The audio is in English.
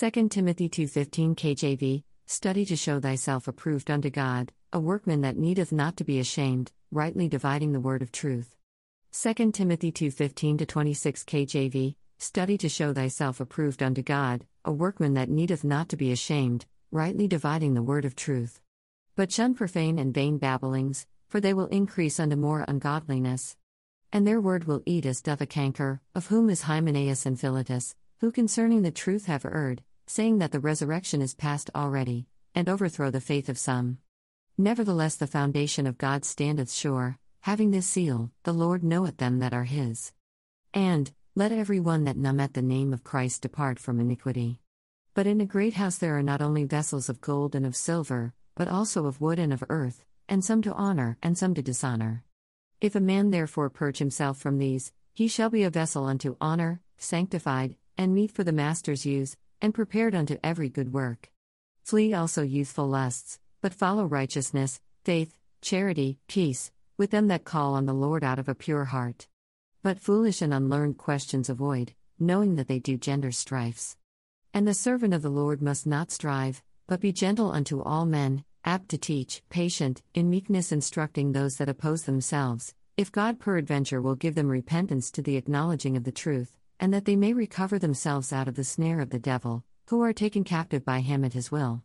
2 Timothy 2:15 KJV Study to show thyself approved unto God, a workman that needeth not to be ashamed, rightly dividing the word of truth. 2 Timothy 2:15 26 KJV Study to show thyself approved unto God, a workman that needeth not to be ashamed, rightly dividing the word of truth. But shun profane and vain babblings, for they will increase unto more ungodliness. And their word will eat as doth a canker, of whom is Hymenaeus and Philetus, who concerning the truth have erred, saying that the resurrection is past already, and overthrow the faith of some. Nevertheless, the foundation of God standeth sure, having this seal The Lord knoweth them that are his. And, Let every one that numbeth the name of Christ depart from iniquity. But in a great house there are not only vessels of gold and of silver, but also of wood and of earth, and some to honor, and some to dishonor. If a man therefore purge himself from these, he shall be a vessel unto honor, sanctified, and meet for the master's use, and prepared unto every good work. Flee also youthful lusts, but follow righteousness, faith, charity, peace, with them that call on the Lord out of a pure heart. But foolish and unlearned questions avoid, knowing that they do gender strifes. And the servant of the Lord must not strive, but be gentle unto all men, apt to teach, patient, in meekness instructing those that oppose themselves, if God peradventure will give them repentance to the acknowledging of the truth, and that they may recover themselves out of the snare of the devil, who are taken captive by him at his will.